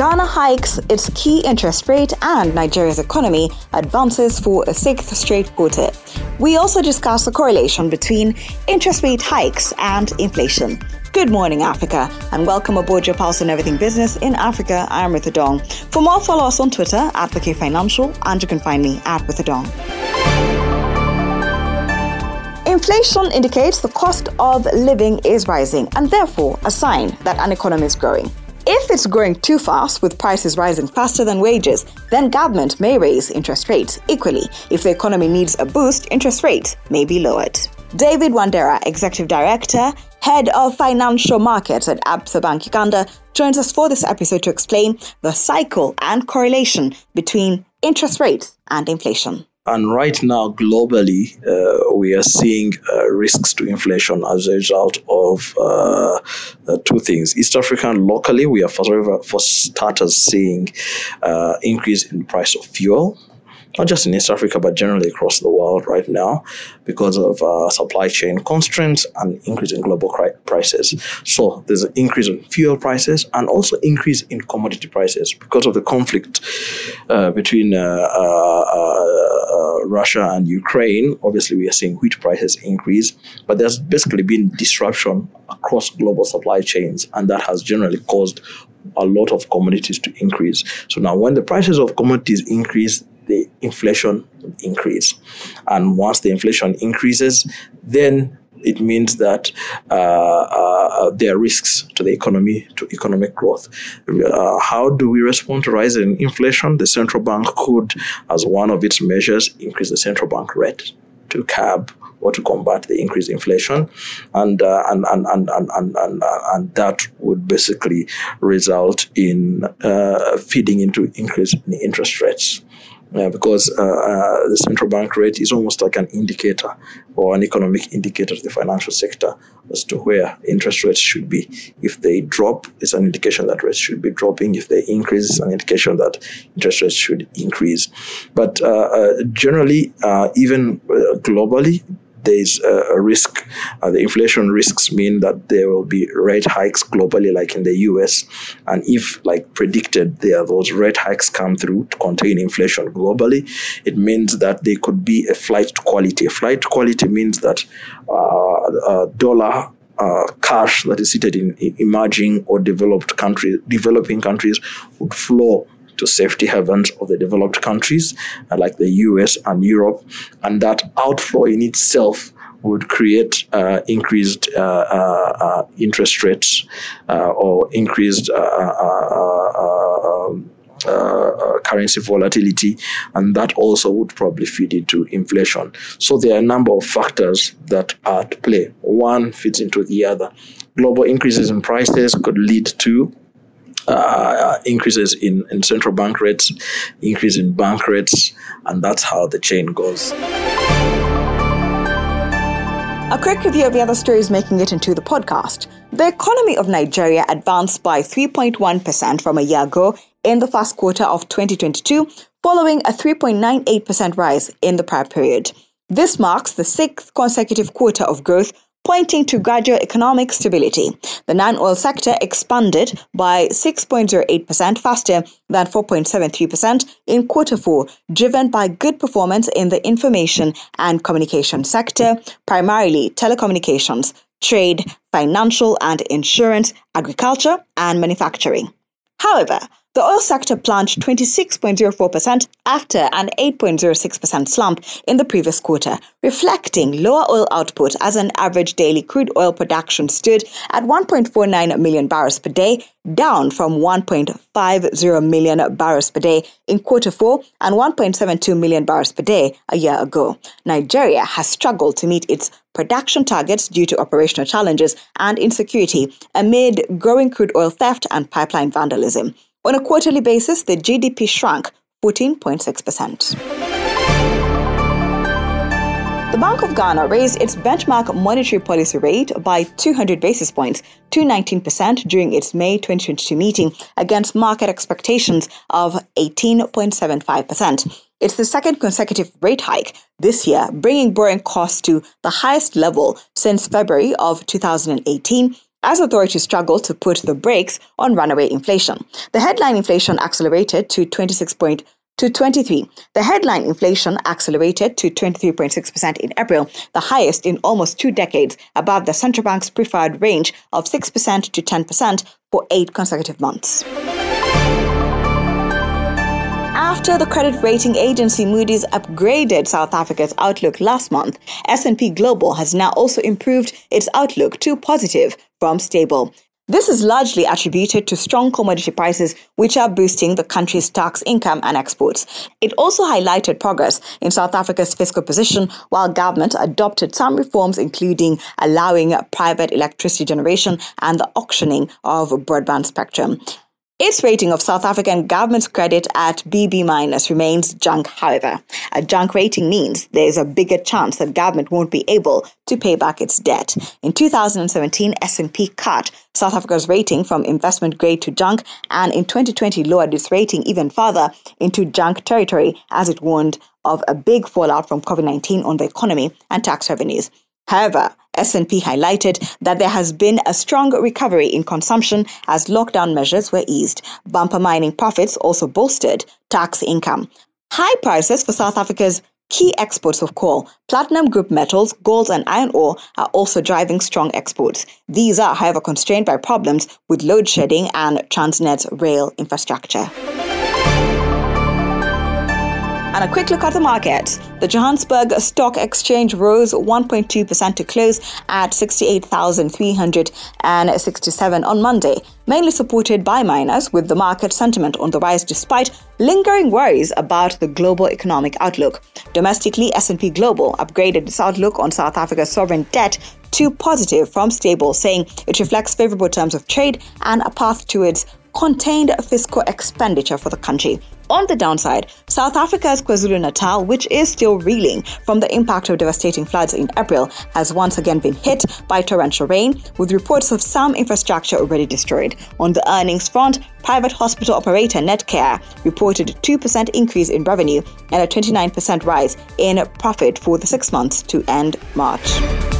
Ghana hikes its key interest rate and Nigeria's economy advances for a sixth straight quarter. We also discuss the correlation between interest rate hikes and inflation. Good morning, Africa, and welcome aboard your pulse on everything business in Africa. I'm Ritha Dong. For more, follow us on Twitter at the K Financial, and you can find me at Ritha Dong. Inflation indicates the cost of living is rising and therefore a sign that an economy is growing. If it's growing too fast with prices rising faster than wages, then government may raise interest rates. Equally, if the economy needs a boost, interest rates may be lowered. David Wandera, Executive Director, Head of Financial Markets at Absa Bank Uganda, joins us for this episode to explain the cycle and correlation between interest rates and inflation. And right now, globally, uh, we are seeing uh, risks to inflation as a result of uh, uh two things. East Africa locally, we are for, for starters seeing uh, increase in price of fuel not just in East Africa, but generally across the world right now because of uh, supply chain constraints and increase in global cri- prices. So there's an increase in fuel prices and also increase in commodity prices because of the conflict uh, between uh, uh, uh, Russia and Ukraine. Obviously, we are seeing wheat prices increase, but there's basically been disruption across global supply chains, and that has generally caused a lot of commodities to increase. So now, when the prices of commodities increase, the inflation increase. And once the inflation increases, then it means that uh, uh, there are risks to the economy, to economic growth. Uh, how do we respond to rising inflation? The central bank could, as one of its measures, increase the central bank rate to curb or to combat the increased inflation, and uh, and, and, and, and, and, and, and that would basically result in uh, feeding into increase in interest rates uh, because uh, uh, the central bank rate is almost like an indicator or an economic indicator to the financial sector as to where interest rates should be. If they drop, it's an indication that rates should be dropping. If they increase, it's an indication that interest rates should increase. But uh, uh, generally, uh, even globally, there's a risk. Uh, the inflation risks mean that there will be rate hikes globally, like in the US. And if, like predicted, there those rate hikes come through to contain inflation globally, it means that there could be a flight to quality. Flight to quality means that uh, dollar uh, cash that is seated in emerging or developed countries, developing countries, would flow to safety havens of the developed countries uh, like the US and Europe. And that outflow in itself would create uh, increased uh, uh, uh interest rates uh, or increased currency volatility, and that also would probably feed into inflation. So there are a number of factors that are at play. One fits into the other. Global increases in prices could lead to uh, increases in, in central bank rates, increase in bank rates, and that's how the chain goes. A quick review of the other stories making it into the podcast. The economy of Nigeria advanced by 3.1% from a year ago in the first quarter of 2022, following a 3.98% rise in the prior period. This marks the sixth consecutive quarter of growth pointing to gradual economic stability. The non oil sector expanded by 6.08% faster than 4.73% in quarter four, driven by good performance in the information and communication sector, primarily telecommunications, trade, financial and insurance, agriculture, and manufacturing. However, the oil sector plunged 26.04% after an 8.06% slump in the previous quarter, reflecting lower oil output as an average daily crude oil production stood at 1.49 million barrels per day, down from 1.50 million barrels per day in quarter four and 1.72 million barrels per day a year ago. Nigeria has struggled to meet its production targets due to operational challenges and insecurity amid growing crude oil theft and pipeline vandalism. On a quarterly basis, the GDP shrank 14.6%. The Bank of Ghana raised its benchmark monetary policy rate by 200 basis points to 19% during its May 2022 meeting against market expectations of 18.75%. It's the second consecutive rate hike this year, bringing borrowing costs to the highest level since February of 2018 as authorities struggle to put the brakes on runaway inflation. The headline inflation accelerated to 26 to 23. The headline inflation accelerated to 23.6% in April, the highest in almost two decades, above the central bank's preferred range of 6% to 10% for eight consecutive months. After the credit rating agency Moody's upgraded South Africa's outlook last month, S&P Global has now also improved its outlook to positive from stable. This is largely attributed to strong commodity prices, which are boosting the country's tax income and exports. It also highlighted progress in South Africa's fiscal position, while government adopted some reforms, including allowing private electricity generation and the auctioning of broadband spectrum. Its rating of South African government's credit at BB minus remains junk, however. A junk rating means there's a bigger chance that government won't be able to pay back its debt. In 2017, S&P cut South Africa's rating from investment grade to junk and in 2020 lowered its rating even further into junk territory as it warned of a big fallout from COVID-19 on the economy and tax revenues. However, S&P highlighted that there has been a strong recovery in consumption as lockdown measures were eased. Bumper mining profits also bolstered tax income. High prices for South Africa's key exports of coal, platinum group metals, gold, and iron ore are also driving strong exports. These are, however, constrained by problems with load shedding and Transnet's rail infrastructure. And a quick look at the market. The Johannesburg Stock Exchange rose 1.2% to close at 68,367 on Monday, mainly supported by miners, with the market sentiment on the rise despite lingering worries about the global economic outlook. Domestically, S&P Global upgraded its outlook on South Africa's sovereign debt to positive from stable, saying it reflects favorable terms of trade and a path towards contained fiscal expenditure for the country. On the downside, South Africa's KwaZulu Natal, which is still reeling from the impact of devastating floods in April, has once again been hit by torrential rain, with reports of some infrastructure already destroyed. On the earnings front, private hospital operator Netcare reported a 2% increase in revenue and a 29% rise in profit for the six months to end March.